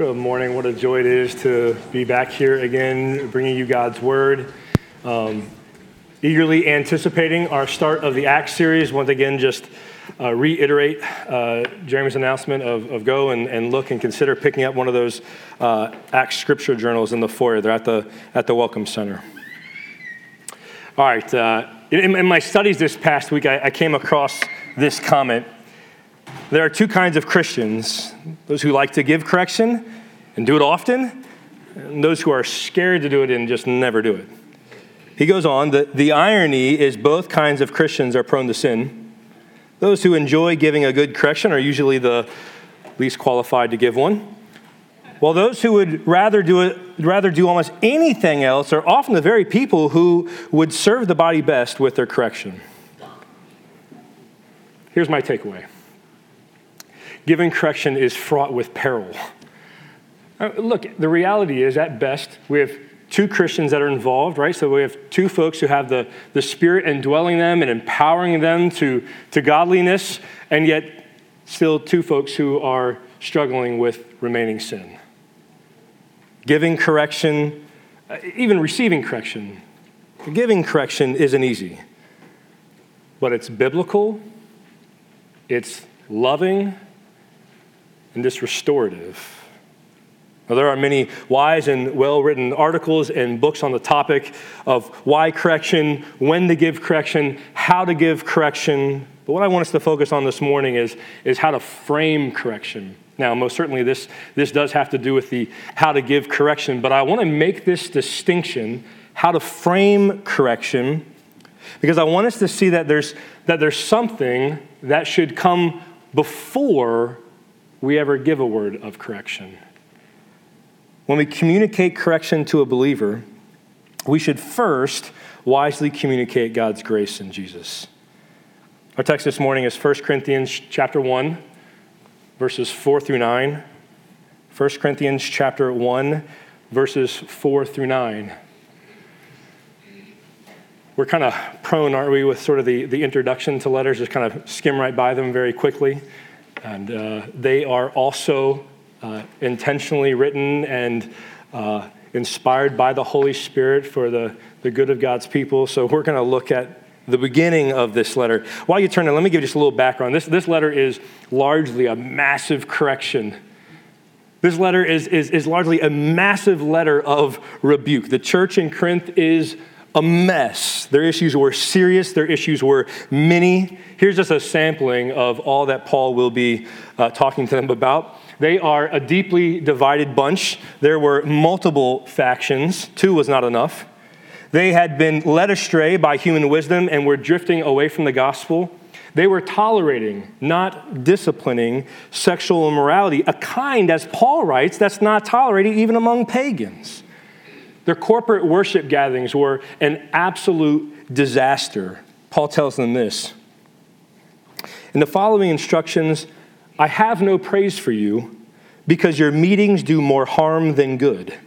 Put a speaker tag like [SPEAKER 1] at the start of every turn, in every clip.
[SPEAKER 1] Good morning. What a joy it is to be back here again, bringing you God's word. Um, eagerly anticipating our start of the Acts series. Once again, just uh, reiterate uh, Jeremy's announcement of, of go and, and, look and consider picking up one of those uh, Acts scripture journals in the foyer. They're at the, at the Welcome Center. All right. Uh, in, in, my studies this past week, I, I came across this comment there are two kinds of Christians those who like to give correction and do it often, and those who are scared to do it and just never do it. He goes on, the, the irony is both kinds of Christians are prone to sin. Those who enjoy giving a good correction are usually the least qualified to give one. While those who would rather do it, rather do almost anything else are often the very people who would serve the body best with their correction. Here's my takeaway giving correction is fraught with peril. Uh, look, the reality is, at best, we have two Christians that are involved, right? So we have two folks who have the, the Spirit indwelling them and empowering them to, to godliness, and yet still two folks who are struggling with remaining sin. Giving correction, uh, even receiving correction, giving correction isn't easy, but it's biblical, it's loving, and this restorative. Now, there are many wise and well written articles and books on the topic of why correction, when to give correction, how to give correction. But what I want us to focus on this morning is, is how to frame correction. Now, most certainly, this, this does have to do with the how to give correction, but I want to make this distinction how to frame correction because I want us to see that there's, that there's something that should come before we ever give a word of correction. When we communicate correction to a believer, we should first wisely communicate God's grace in Jesus. Our text this morning is 1 Corinthians chapter 1, verses 4 through 9. 1 Corinthians chapter 1, verses 4 through 9. We're kind of prone, aren't we, with sort of the, the introduction to letters, just kind of skim right by them very quickly. And uh, they are also uh, intentionally written and uh, inspired by the Holy Spirit for the, the good of God's people. So we're going to look at the beginning of this letter. While you turn it, let me give you just a little background. This, this letter is largely a massive correction. This letter is, is, is largely a massive letter of rebuke. The church in Corinth is a mess. Their issues were serious, their issues were many. Here's just a sampling of all that Paul will be uh, talking to them about. They are a deeply divided bunch. There were multiple factions, two was not enough. They had been led astray by human wisdom and were drifting away from the gospel. They were tolerating, not disciplining, sexual immorality, a kind, as Paul writes, that's not tolerated even among pagans. Their corporate worship gatherings were an absolute disaster. Paul tells them this. In the following instructions, I have no praise for you because your meetings do more harm than good.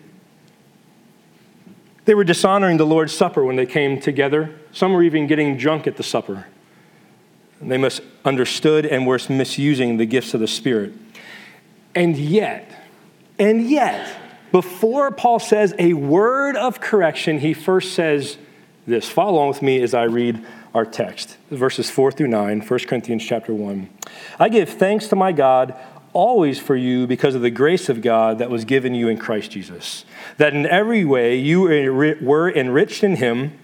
[SPEAKER 1] They were dishonoring the Lord's Supper when they came together. Some were even getting drunk at the supper. They misunderstood and were misusing the gifts of the Spirit. And yet, and yet, before Paul says a word of correction, he first says this. Follow along with me as I read our text, verses 4 through 9, 1 Corinthians chapter 1. I give thanks to my God always for you because of the grace of God that was given you in Christ Jesus, that in every way you were enriched in him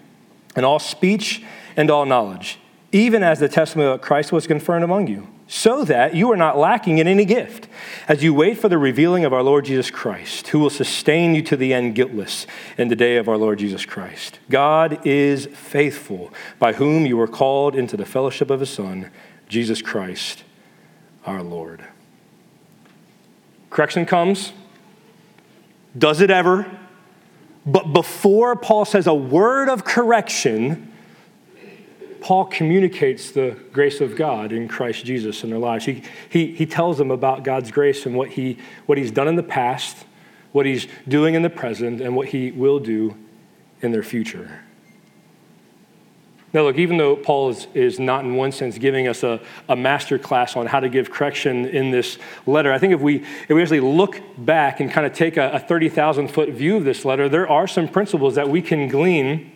[SPEAKER 1] in all speech and all knowledge, even as the testimony of Christ was confirmed among you so that you are not lacking in any gift as you wait for the revealing of our Lord Jesus Christ, who will sustain you to the end guiltless in the day of our Lord Jesus Christ. God is faithful, by whom you were called into the fellowship of his Son, Jesus Christ, our Lord. Correction comes. Does it ever? But before Paul says a word of correction, Paul communicates the grace of God in Christ Jesus in their lives. He, he, he tells them about God's grace and what, he, what he's done in the past, what he's doing in the present, and what he will do in their future. Now, look, even though Paul is, is not in one sense giving us a, a master class on how to give correction in this letter, I think if we, if we actually look back and kind of take a, a 30,000 foot view of this letter, there are some principles that we can glean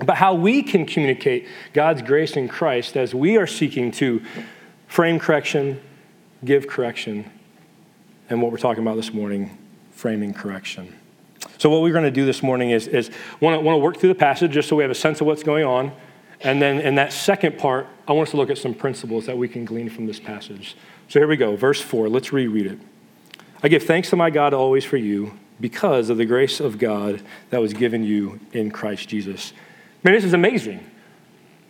[SPEAKER 1] about how we can communicate God's grace in Christ as we are seeking to frame correction, give correction, and what we're talking about this morning, framing correction. So, what we're going to do this morning is, is want, to, want to work through the passage just so we have a sense of what's going on. And then in that second part, I want us to look at some principles that we can glean from this passage. So here we go, verse 4. Let's reread it. I give thanks to my God always for you because of the grace of God that was given you in Christ Jesus. Man, this is amazing.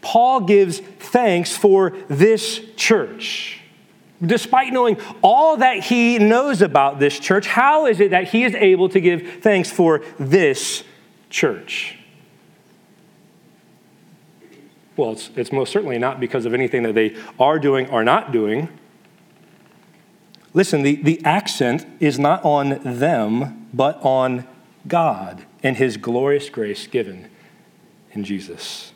[SPEAKER 1] Paul gives thanks for this church. Despite knowing all that he knows about this church, how is it that he is able to give thanks for this church? Well, it's, it's most certainly not because of anything that they are doing or not doing. Listen, the, the accent is not on them, but on God and his glorious grace given in Jesus.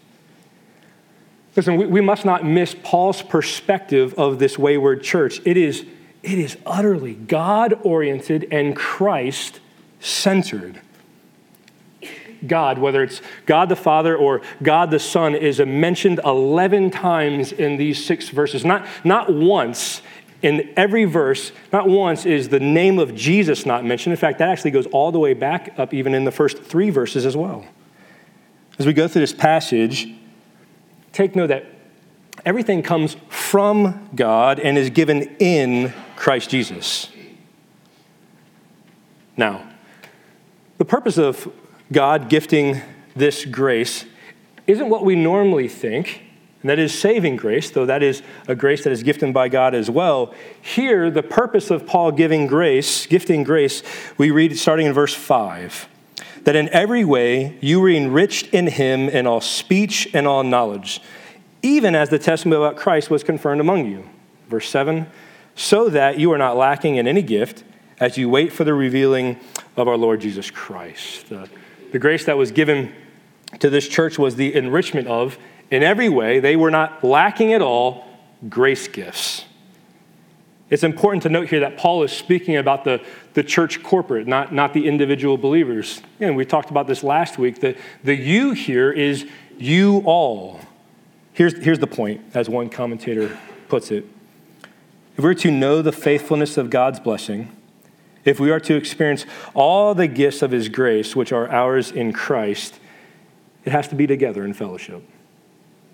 [SPEAKER 1] Listen, we, we must not miss Paul's perspective of this wayward church. It is, it is utterly God oriented and Christ centered. God, whether it's God the Father or God the Son, is mentioned 11 times in these six verses. Not, not once in every verse, not once is the name of Jesus not mentioned. In fact, that actually goes all the way back up, even in the first three verses as well. As we go through this passage, take note that everything comes from God and is given in Christ Jesus. Now, the purpose of God gifting this grace isn't what we normally think, and that is saving grace, though that is a grace that is gifted by God as well. Here, the purpose of Paul giving grace, gifting grace, we read starting in verse 5 that in every way you were enriched in him in all speech and all knowledge, even as the testimony about Christ was confirmed among you. Verse 7 so that you are not lacking in any gift as you wait for the revealing of our Lord Jesus Christ. Uh, the grace that was given to this church was the enrichment of, in every way, they were not lacking at all, grace gifts. It's important to note here that Paul is speaking about the, the church corporate, not, not the individual believers. And we talked about this last week. The, the you here is you all. Here's, here's the point, as one commentator puts it. If we're to know the faithfulness of God's blessing, if we are to experience all the gifts of His grace, which are ours in Christ, it has to be together in fellowship.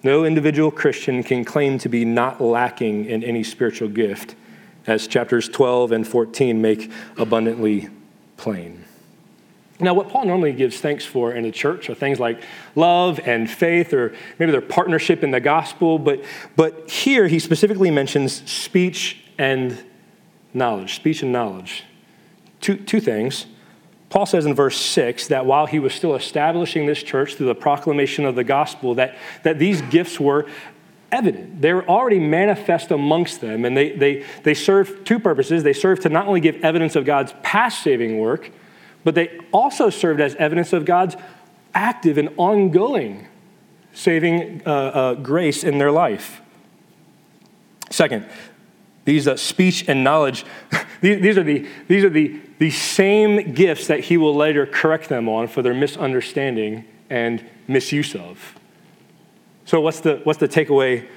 [SPEAKER 1] No individual Christian can claim to be not lacking in any spiritual gift, as chapters 12 and 14 make abundantly plain. Now, what Paul normally gives thanks for in a church are things like love and faith, or maybe their partnership in the gospel, but, but here he specifically mentions speech and knowledge. Speech and knowledge two, two things. Paul says in verse 6 that while he was still establishing this church through the proclamation of the gospel, that, that these gifts were evident. They were already manifest amongst them, and they, they, they serve two purposes. They serve to not only give evidence of God's past saving work, but they also served as evidence of God's active and ongoing saving uh, uh, grace in their life. Second, these uh, speech and knowledge, these, these, are the, these are the, the same gifts that he will later correct them on for their misunderstanding and misuse of. So, what's the, what's the takeaway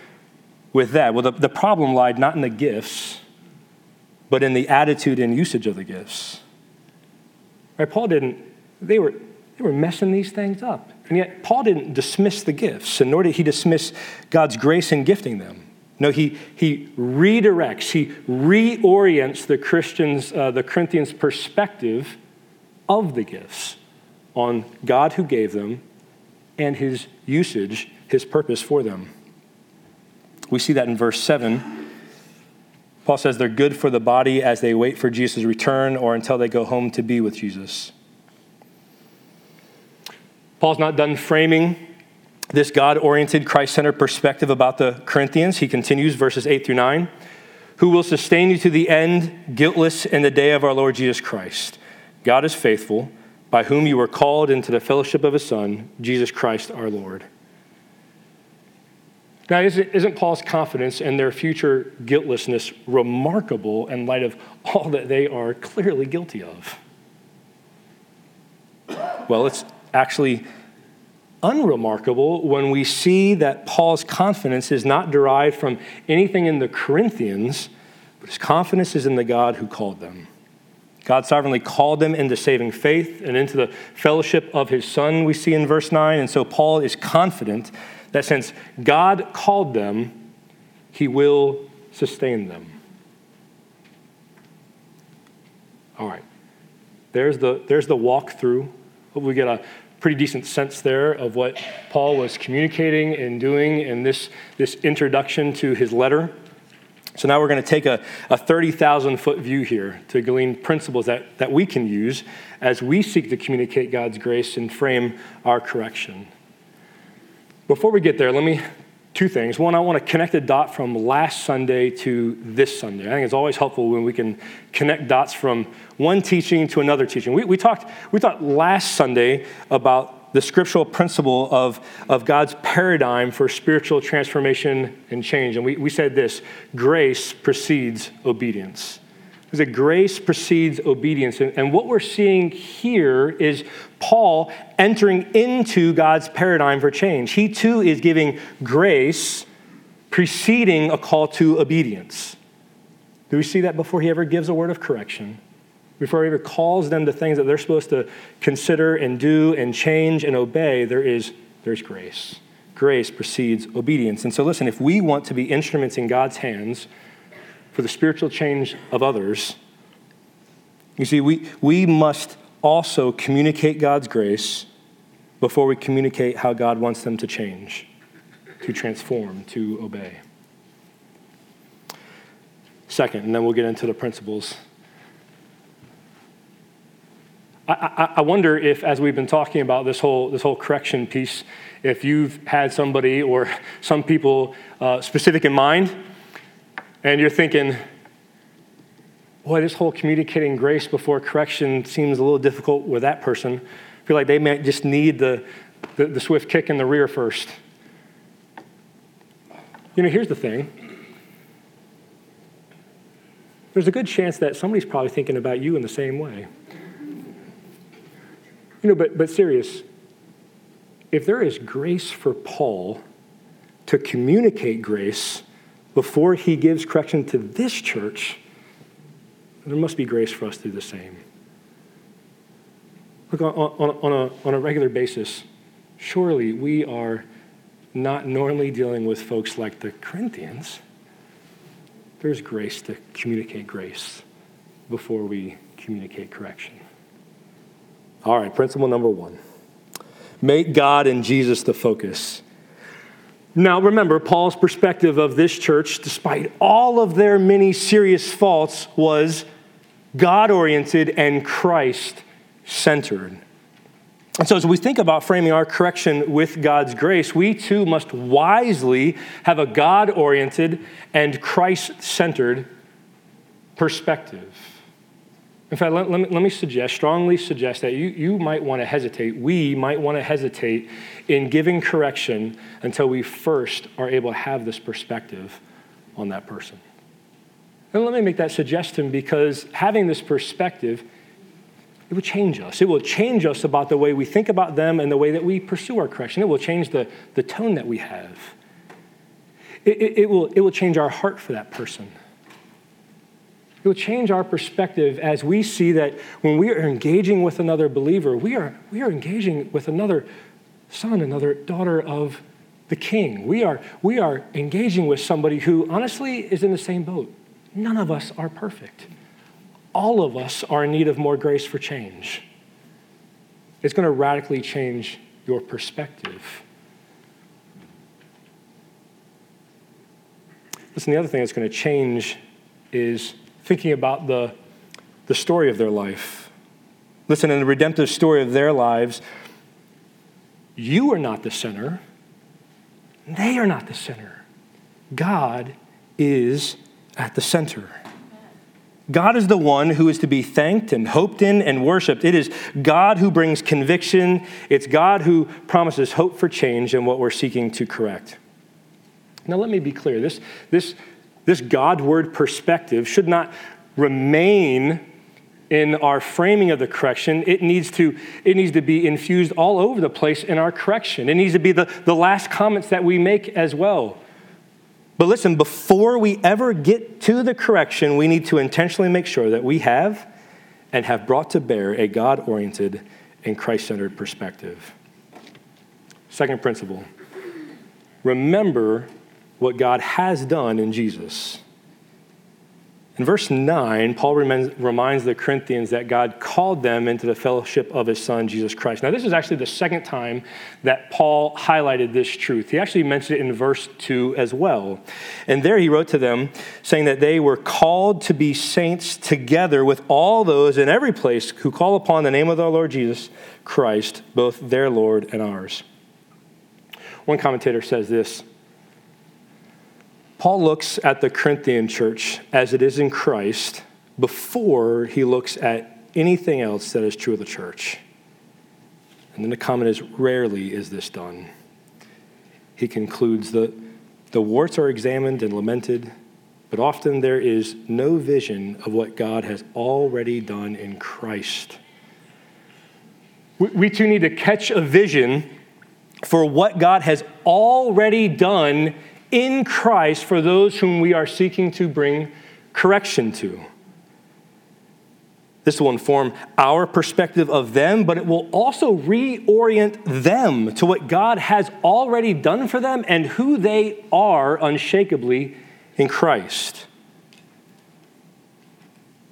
[SPEAKER 1] with that? Well, the, the problem lied not in the gifts, but in the attitude and usage of the gifts. Right? Paul didn't, they were, they were messing these things up. And yet, Paul didn't dismiss the gifts, and nor did he dismiss God's grace in gifting them. No, he, he redirects, he reorients the Christians, uh, the Corinthians' perspective of the gifts on God who gave them and his usage, his purpose for them. We see that in verse 7. Paul says they're good for the body as they wait for Jesus' return or until they go home to be with Jesus. Paul's not done framing this God oriented, Christ centered perspective about the Corinthians. He continues verses 8 through 9 who will sustain you to the end, guiltless in the day of our Lord Jesus Christ. God is faithful, by whom you were called into the fellowship of his Son, Jesus Christ our Lord. Now, isn't Paul's confidence in their future guiltlessness remarkable in light of all that they are clearly guilty of? Well, it's actually unremarkable when we see that Paul's confidence is not derived from anything in the Corinthians, but his confidence is in the God who called them. God sovereignly called them into saving faith and into the fellowship of his Son, we see in verse 9. And so Paul is confident that since God called them, he will sustain them. All right. There's the, there's the walkthrough. We get a pretty decent sense there of what Paul was communicating and doing in this, this introduction to his letter. So now we're going to take a, a 30,000 foot view here to glean principles that, that we can use as we seek to communicate God's grace and frame our correction. Before we get there, let me, two things. One, I want to connect a dot from last Sunday to this Sunday. I think it's always helpful when we can connect dots from one teaching to another teaching. We, we, talked, we talked last Sunday about the scriptural principle of, of God's paradigm for spiritual transformation and change. And we, we said this grace precedes obedience. Because grace precedes obedience. And what we're seeing here is Paul entering into God's paradigm for change. He too is giving grace preceding a call to obedience. Do we see that before he ever gives a word of correction? Before he ever calls them to things that they're supposed to consider and do and change and obey, there is there's grace. Grace precedes obedience. And so listen, if we want to be instruments in God's hands for the spiritual change of others, you see, we, we must also communicate God's grace before we communicate how God wants them to change, to transform, to obey. Second, and then we'll get into the principles. I, I, I, wonder if, as we've been talking about this whole, this whole correction piece, if you've had somebody or some people uh, specific in mind, and you're thinking, boy, this whole communicating grace before correction seems a little difficult with that person. I feel like they might just need the, the, the swift kick in the rear first. You know, here's the thing there's a good chance that somebody's probably thinking about you in the same way. You know, but, but serious, if there is grace for Paul to communicate grace before he gives correction to this church, there must be grace for us do the same. Look, on, on, on, a, on a regular basis, surely we are not normally dealing with folks like the Corinthians. There's grace to communicate grace before we communicate correction. All right, principle number one make God and Jesus the focus. Now, remember, Paul's perspective of this church, despite all of their many serious faults, was God oriented and Christ centered. And so, as we think about framing our correction with God's grace, we too must wisely have a God oriented and Christ centered perspective. In fact, let, let, me, let me suggest, strongly suggest that you, you might want to hesitate, we might want to hesitate in giving correction until we first are able to have this perspective on that person. And let me make that suggestion because having this perspective, it will change us. It will change us about the way we think about them and the way that we pursue our correction. It will change the, the tone that we have. It, it, it will, it will change our heart for that person. It will change our perspective as we see that when we are engaging with another believer, we are, we are engaging with another son, another daughter of the king. We are, we are engaging with somebody who honestly is in the same boat. None of us are perfect. All of us are in need of more grace for change. It's going to radically change your perspective. Listen, the other thing that's going to change is thinking about the, the story of their life. Listen, in the redemptive story of their lives, you are not the center, they are not the center. God is at the center. God is the one who is to be thanked and hoped in and worshiped. It is God who brings conviction. It's God who promises hope for change and what we're seeking to correct. Now, let me be clear this, this, this Godward perspective should not remain in our framing of the correction, it needs to, it needs to be infused all over the place in our correction. It needs to be the, the last comments that we make as well. But listen, before we ever get to the correction, we need to intentionally make sure that we have and have brought to bear a God oriented and Christ centered perspective. Second principle remember what God has done in Jesus. In verse 9, Paul reminds the Corinthians that God called them into the fellowship of his son, Jesus Christ. Now, this is actually the second time that Paul highlighted this truth. He actually mentioned it in verse 2 as well. And there he wrote to them, saying that they were called to be saints together with all those in every place who call upon the name of our Lord Jesus Christ, both their Lord and ours. One commentator says this Paul looks at the Corinthian church as it is in Christ before he looks at anything else that is true of the church. And then the comment is rarely is this done. He concludes that the warts are examined and lamented, but often there is no vision of what God has already done in Christ. We too need to catch a vision for what God has already done in Christ for those whom we are seeking to bring correction to. This will inform our perspective of them, but it will also reorient them to what God has already done for them and who they are unshakably in Christ.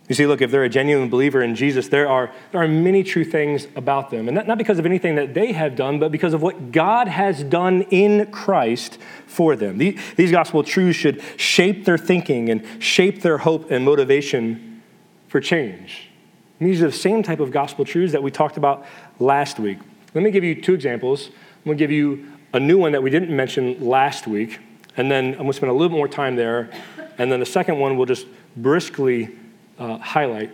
[SPEAKER 1] You see, look, if they're a genuine believer in Jesus, there are, there are many true things about them. And not, not because of anything that they have done, but because of what God has done in Christ for them. These, these gospel truths should shape their thinking and shape their hope and motivation for change. And these are the same type of gospel truths that we talked about last week. Let me give you two examples. I'm going to give you a new one that we didn't mention last week, and then I'm going to spend a little more time there. And then the second one we'll just briskly uh, highlight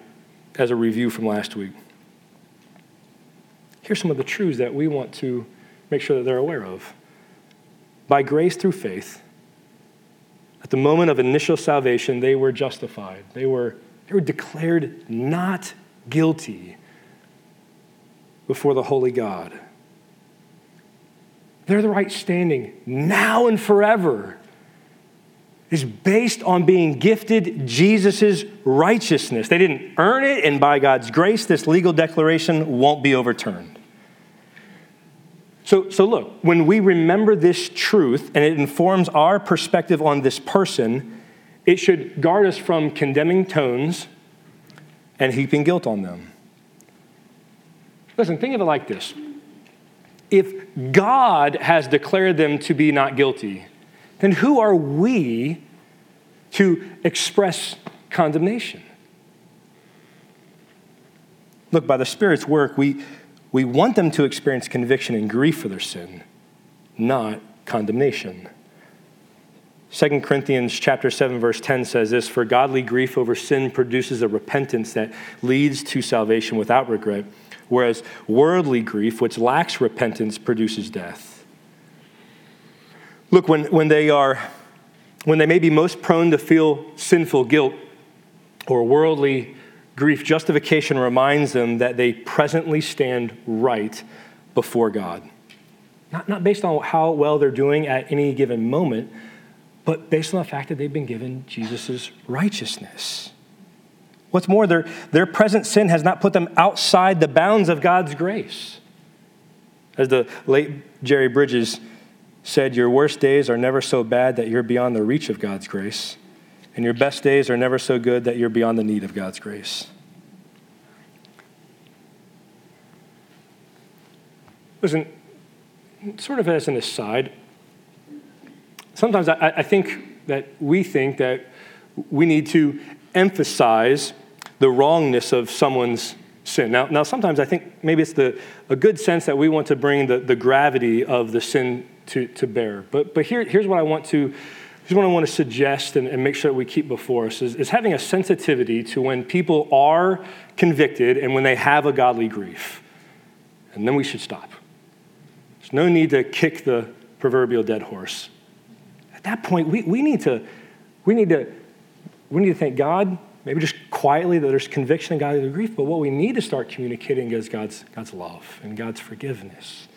[SPEAKER 1] as a review from last week. Here's some of the truths that we want to make sure that they're aware of. By grace through faith, at the moment of initial salvation, they were justified. They were, they were declared not guilty before the holy God. They're the right standing now and forever is based on being gifted Jesus' righteousness. They didn't earn it, and by God's grace, this legal declaration won't be overturned. So, so look, when we remember this truth and it informs our perspective on this person, it should guard us from condemning tones and heaping guilt on them. Listen, think of it like this. If God has declared them to be not guilty, then who are we to express condemnation? Look, by the Spirit's work, we, we want them to experience conviction and grief for their sin, not condemnation. 2 Corinthians chapter 7 verse 10 says this for godly grief over sin produces a repentance that leads to salvation without regret whereas worldly grief which lacks repentance produces death. Look, when, when they are, when they may be most prone to feel sinful guilt or worldly grief, justification reminds them that they presently stand right before God. Not, not based on how well they're doing at any given moment, but based on the fact that they've been given Jesus' righteousness. What's more, their, their present sin has not put them outside the bounds of God's grace. As the late Jerry Bridges said, Your worst days are never so bad that you're beyond the reach of God's grace, and your best days are never so good that you're beyond the need of God's grace. Listen, sort of as an aside, sometimes I, I think that we think that we need to emphasize the wrongness of someone's sin. Now, now sometimes I think maybe it's the, a good sense that we want to bring the, the gravity of the sin to, to bear. But, but here, here's what I want to here's what I want to suggest and, and make sure that we keep before us is, is having a sensitivity to when people are convicted and when they have a godly grief. And then we should stop. There's no need to kick the proverbial dead horse. At that point, we, we need to, we need to, we need to thank God, maybe just quietly that there's conviction and godly grief, but what we need to start communicating is God's, God's love and God's forgiveness.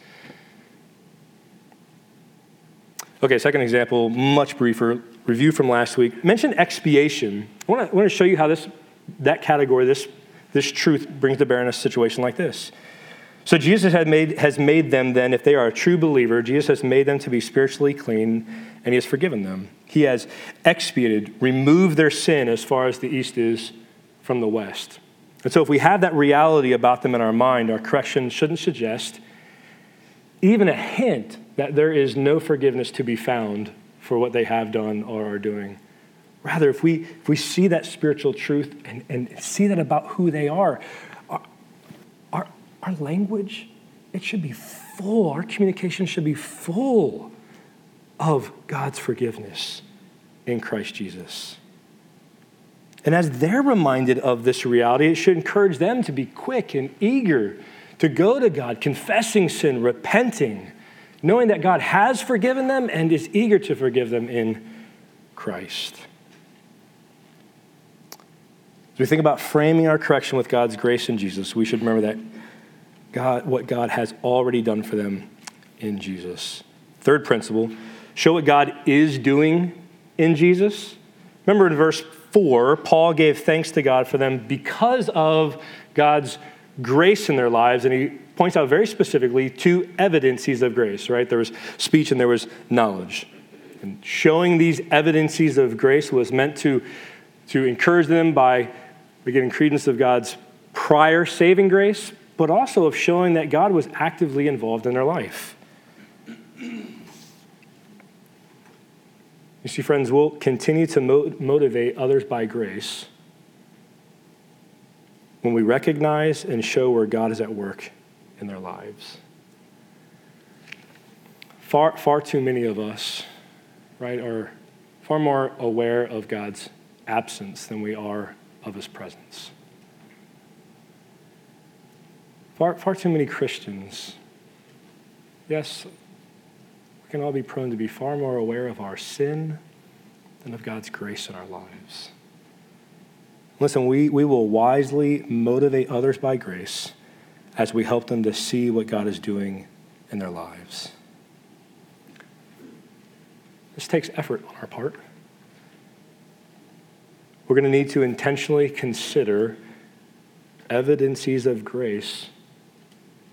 [SPEAKER 1] Okay, second example, much briefer, review from last week. Mention expiation. I want to, show you how this, that category, this, this truth brings to bear in a situation like this. So Jesus made, has made them then, if they are a true believer, Jesus has made them to be spiritually clean, and he has forgiven them. He has expiated, removed their sin as far as the east is from the west. And so if we have that reality about them in our mind, our correction shouldn't suggest even a hint that there is no forgiveness to be found for what they have done or are doing. Rather, if we, if we see that spiritual truth and, and see that about who they are, our our language, it should be full, our communication should be full of God's forgiveness in Christ Jesus. And as they're reminded of this reality, it should encourage them to be quick and eager to go to God, confessing sin, repenting, knowing that God has forgiven them and is eager to forgive them in Christ. As we think about framing our correction with God's grace in Jesus, we should remember that God, what God has already done for them in Jesus. Third principle show what God is doing in Jesus. Remember in verse 4, Paul gave thanks to God for them because of God's grace in their lives, and he points out very specifically two evidences of grace, right? There was speech and there was knowledge. And showing these evidences of grace was meant to, to encourage them by giving credence of God's prior saving grace, but also of showing that God was actively involved in their life. You see, friends, we'll continue to mo- motivate others by grace when we recognize and show where God is at work in their lives. Far, far too many of us, right, are far more aware of God's absence than we are of his presence. Far, far too many Christians, yes, we can all be prone to be far more aware of our sin than of God's grace in our lives. Listen, we, we will wisely motivate others by grace as we help them to see what God is doing in their lives. This takes effort on our part. We're going to need to intentionally consider evidences of grace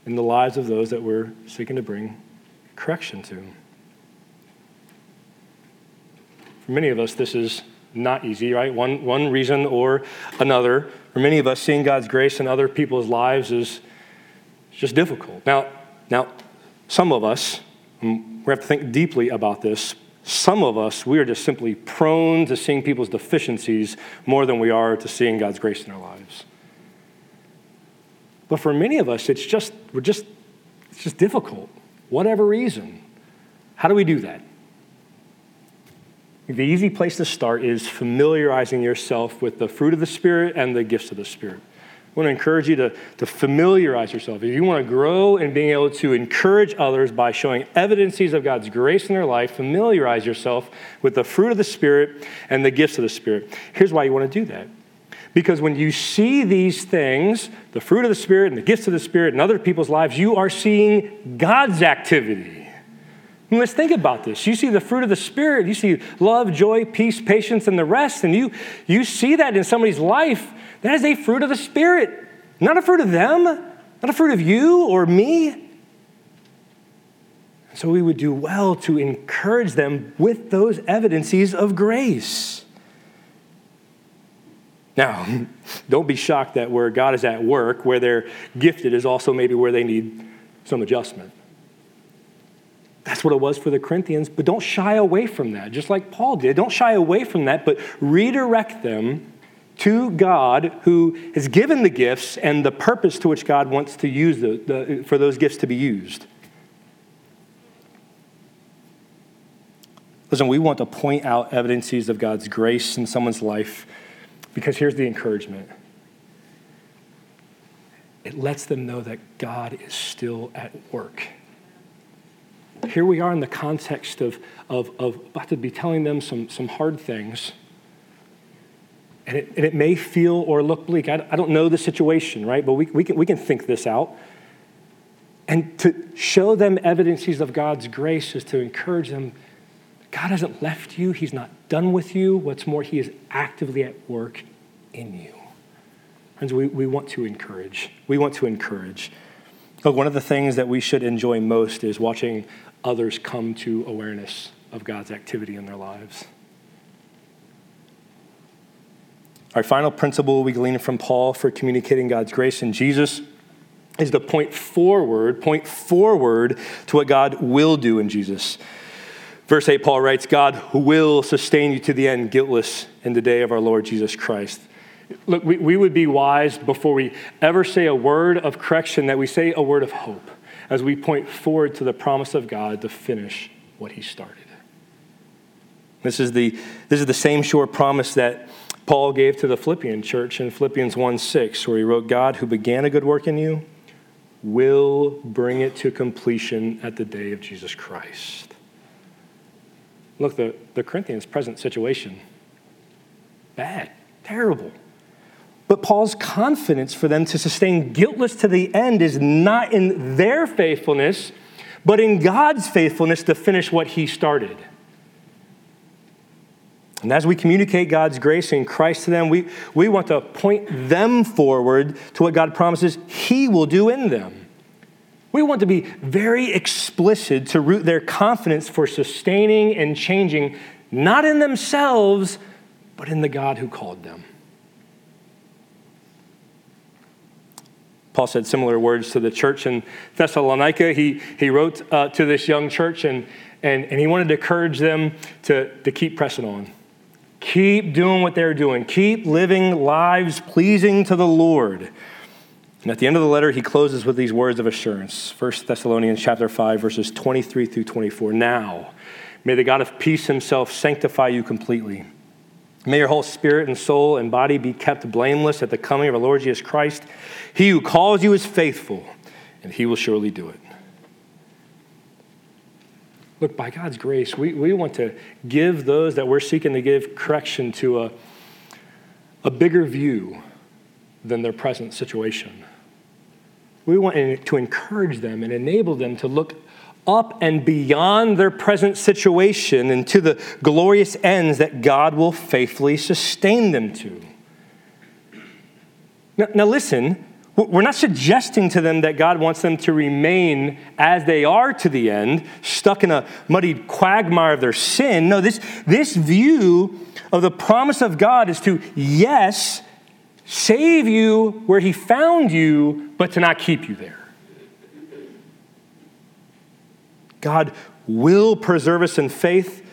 [SPEAKER 1] in the lives of those that we're seeking to bring correction to. For many of us, this is not easy, right? One, one reason or another. For many of us, seeing God's grace in other people's lives is just difficult. Now, now, some of us, we have to think deeply about this. Some of us, we are just simply prone to seeing people's deficiencies more than we are to seeing God's grace in our lives. But for many of us, it's just, we're just, it's just difficult, whatever reason. How do we do that? The easy place to start is familiarizing yourself with the fruit of the Spirit and the gifts of the Spirit. I want to encourage you to, to familiarize yourself. If you want to grow in being able to encourage others by showing evidences of God's grace in their life, familiarize yourself with the fruit of the Spirit and the gifts of the Spirit. Here's why you want to do that because when you see these things, the fruit of the Spirit and the gifts of the Spirit in other people's lives, you are seeing God's activity. Let's think about this. You see the fruit of the Spirit, you see love, joy, peace, patience, and the rest, and you, you see that in somebody's life. That is a fruit of the Spirit, not a fruit of them, not a fruit of you or me. So we would do well to encourage them with those evidences of grace. Now, don't be shocked that where God is at work, where they're gifted, is also maybe where they need some adjustment. That's what it was for the Corinthians, but don't shy away from that, just like Paul did. Don't shy away from that, but redirect them to God who has given the gifts and the purpose to which God wants to use the, the, for those gifts to be used. Listen, we want to point out evidences of God's grace in someone's life because here's the encouragement it lets them know that God is still at work. Here we are in the context of, of, of about to be telling them some, some hard things. And it, and it may feel or look bleak. I, I don't know the situation, right? But we, we, can, we can think this out. And to show them evidences of God's grace is to encourage them God hasn't left you, He's not done with you. What's more, He is actively at work in you. Friends, we, we want to encourage. We want to encourage. Look, one of the things that we should enjoy most is watching others come to awareness of God's activity in their lives. Our final principle we glean from Paul for communicating God's grace in Jesus is to point forward, point forward to what God will do in Jesus. Verse 8, Paul writes, God will sustain you to the end, guiltless in the day of our Lord Jesus Christ. Look, we, we would be wise before we ever say a word of correction that we say a word of hope as we point forward to the promise of God to finish what he started. This is the, this is the same sure promise that Paul gave to the Philippian church in Philippians 1 6, where he wrote, God, who began a good work in you, will bring it to completion at the day of Jesus Christ. Look, the, the Corinthians' present situation bad, terrible. But Paul's confidence for them to sustain guiltless to the end is not in their faithfulness, but in God's faithfulness to finish what he started. And as we communicate God's grace in Christ to them, we, we want to point them forward to what God promises He will do in them. We want to be very explicit to root their confidence for sustaining and changing, not in themselves, but in the God who called them. Paul said similar words to the church in Thessalonica. He, he wrote uh, to this young church and, and, and he wanted to encourage them to, to keep pressing on. Keep doing what they're doing. Keep living lives pleasing to the Lord. And at the end of the letter, he closes with these words of assurance. 1 Thessalonians chapter 5, verses 23 through 24. Now, may the God of peace himself sanctify you completely. May your whole spirit and soul and body be kept blameless at the coming of our Lord Jesus Christ. He who calls you is faithful, and he will surely do it. Look, by God's grace, we, we want to give those that we're seeking to give correction to a, a bigger view than their present situation. We want to encourage them and enable them to look up and beyond their present situation and to the glorious ends that God will faithfully sustain them to. Now, now listen, we're not suggesting to them that God wants them to remain as they are to the end, stuck in a muddied quagmire of their sin. No, this, this view of the promise of God is to, yes, save you where He found you, but to not keep you there. God will preserve us in faith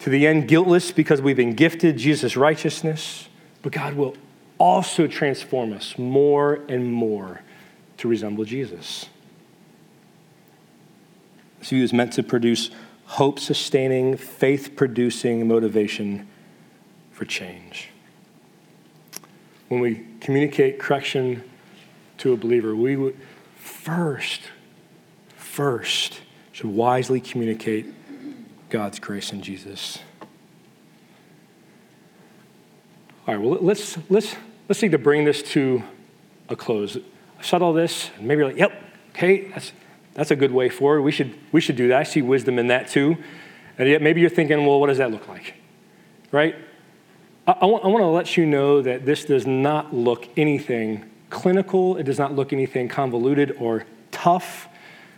[SPEAKER 1] to the end guiltless because we've been gifted Jesus' righteousness, but God will also transform us more and more to resemble Jesus. This view is meant to produce hope sustaining, faith producing motivation for change. When we communicate correction to a believer, we would first, first, should wisely communicate God's grace in Jesus. All right, well, let's, let's, let's see to bring this to a close. Said all this, and maybe you're like, yep, okay, that's, that's a good way forward. We should, we should do that. I see wisdom in that too. And yet maybe you're thinking, well, what does that look like? Right? I, I, want, I want to let you know that this does not look anything clinical, it does not look anything convoluted or tough.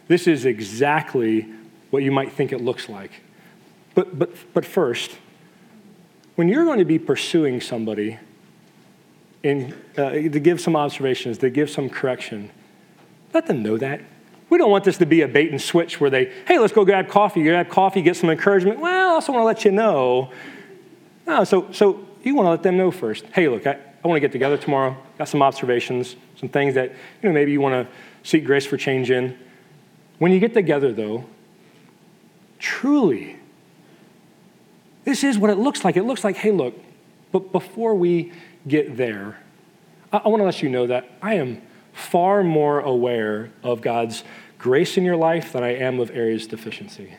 [SPEAKER 1] This is exactly what you might think it looks like. But, but, but first, when you're going to be pursuing somebody, in, uh, to give some observations, to give some correction, let them know that. We don't want this to be a bait and switch where they, hey, let's go grab coffee, grab coffee, get some encouragement. Well, I also want to let you know. No, so, so you want to let them know first. Hey, look, I, I want to get together tomorrow. Got some observations, some things that you know maybe you want to seek grace for change in. When you get together, though, truly, this is what it looks like. It looks like, hey, look, but before we get there, I, I want to let you know that I am far more aware of God's grace in your life than I am of areas of deficiency.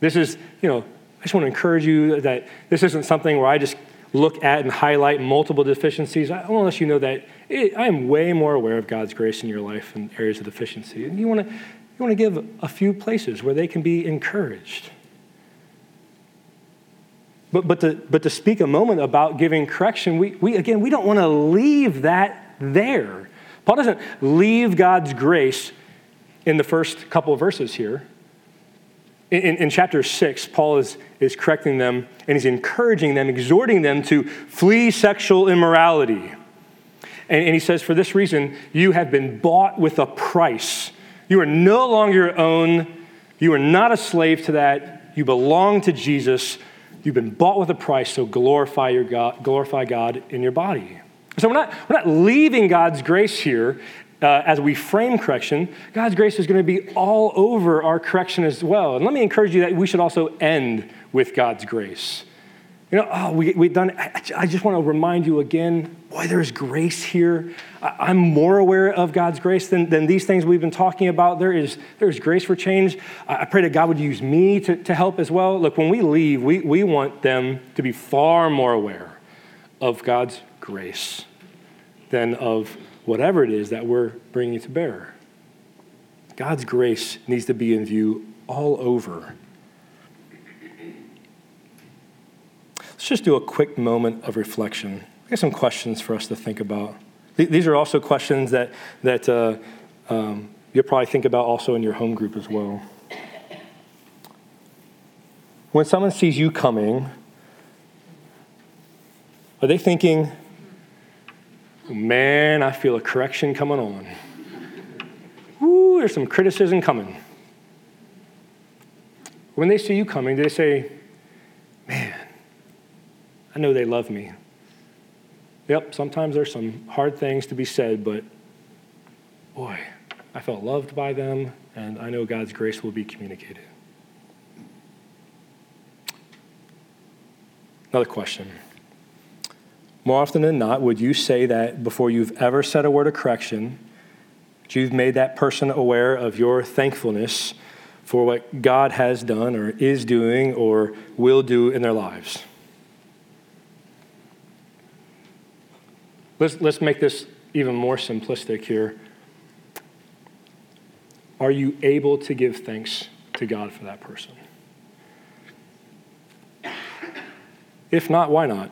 [SPEAKER 1] This is, you know, I just want to encourage you that this isn't something where I just look at and highlight multiple deficiencies. I want to let you know that it, I am way more aware of God's grace in your life and areas of deficiency. And you want to, you want to give a few places where they can be encouraged. But, but, to, but to speak a moment about giving correction, we, we again, we don't want to leave that there. Paul doesn't leave God's grace in the first couple of verses here. In, in, chapter 6, Paul is, is correcting them and he's encouraging them, exhorting them to flee sexual immorality. And, and he says, For this reason, you have been bought with a price. You are no longer your own. You are not a slave to that. You belong to Jesus. You've been bought with a price, so glorify, your God, glorify God in your body. So we're not, we're not leaving God's grace here uh, as we frame correction, God's grace is going to be all over our correction as well. And let me encourage you that we should also end with God's grace. You know, oh, we, we've done, I, I just want to remind you again, boy, there's grace here. I, am more aware of God's grace than, than these things we've been talking about. There is there's grace for change. I, I pray that God would use me to, to help as well. Look, when we leave, we, we want them to be far more aware of God's grace than of whatever it is that we're bringing to bear. God's grace needs to be in view all over. Let's just do a quick moment of reflection. I got some questions for us to think about. These are also questions that, that uh, um, you'll probably think about also in your home group as well. When someone sees you coming, are they thinking, Man, I feel a correction coming on. Ooh, there's some criticism coming. When they see you coming, they say, I know they love me. Yep, sometimes there's some hard things to be said, but boy, I felt loved by them, and I know God's grace will be communicated. Another question. More often than not, would you say that before you've ever said a word of correction, you've made that person aware of your thankfulness for what God has done or is doing or will do in their lives? Let's, let's make this even more simplistic here. Are you able to give thanks to God for that person? If not, why not?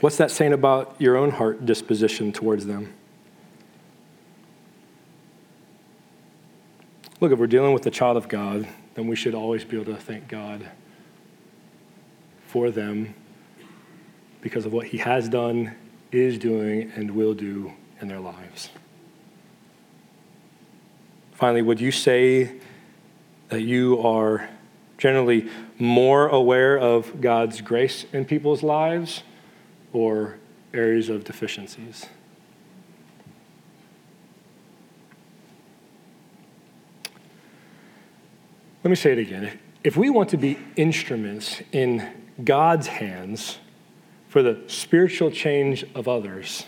[SPEAKER 1] What's that saying about your own heart disposition towards them? Look, if we're dealing with the child of God, then we should always be able to thank God for them because of what He has done, is doing, and will do in their lives. Finally, would you say that you are generally more aware of God's grace in people's lives? or areas of deficiencies. Let me say it again. If we want to be instruments in God's hands for the spiritual change of others,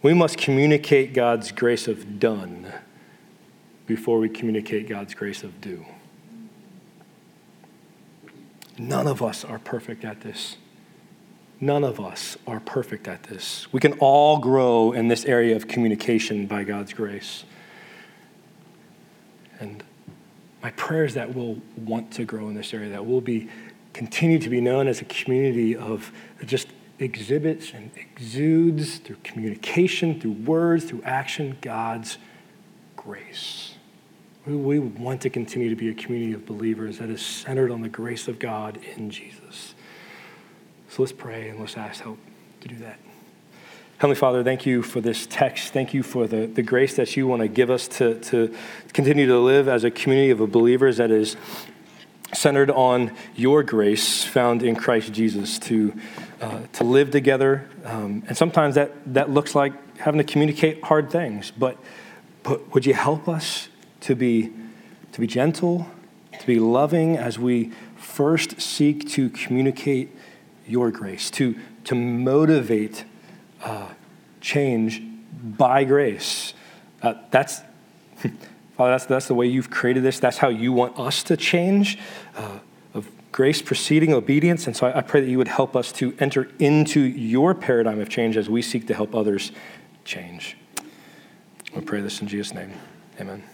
[SPEAKER 1] we must communicate God's grace of done before we communicate God's grace of do. None of us are perfect at this. None of us are perfect at this. We can all grow in this area of communication by God's grace. And my prayer is that we'll want to grow in this area, that we'll be continue to be known as a community of just exhibits and exudes through communication, through words, through action, God's grace. We, we want to continue to be a community of believers that is centered on the grace of God in Jesus. So let's pray and let's ask help to do that. Heavenly Father, thank you for this text. Thank you for the, the grace that you want to give us to, to continue to live as a community of believers that is centered on your grace found in Christ Jesus to, uh, to live together. Um, and sometimes that, that looks like having to communicate hard things. But, but would you help us to be, to be gentle, to be loving as we first seek to communicate your grace, to, to motivate uh, change by grace. Uh, that's, Father, that's, that's the way you've created this. That's how you want us to change uh, of grace preceding obedience. And so I, I pray that you would help us to enter into your paradigm of change as we seek to help others change. We pray this in Jesus' name. Amen.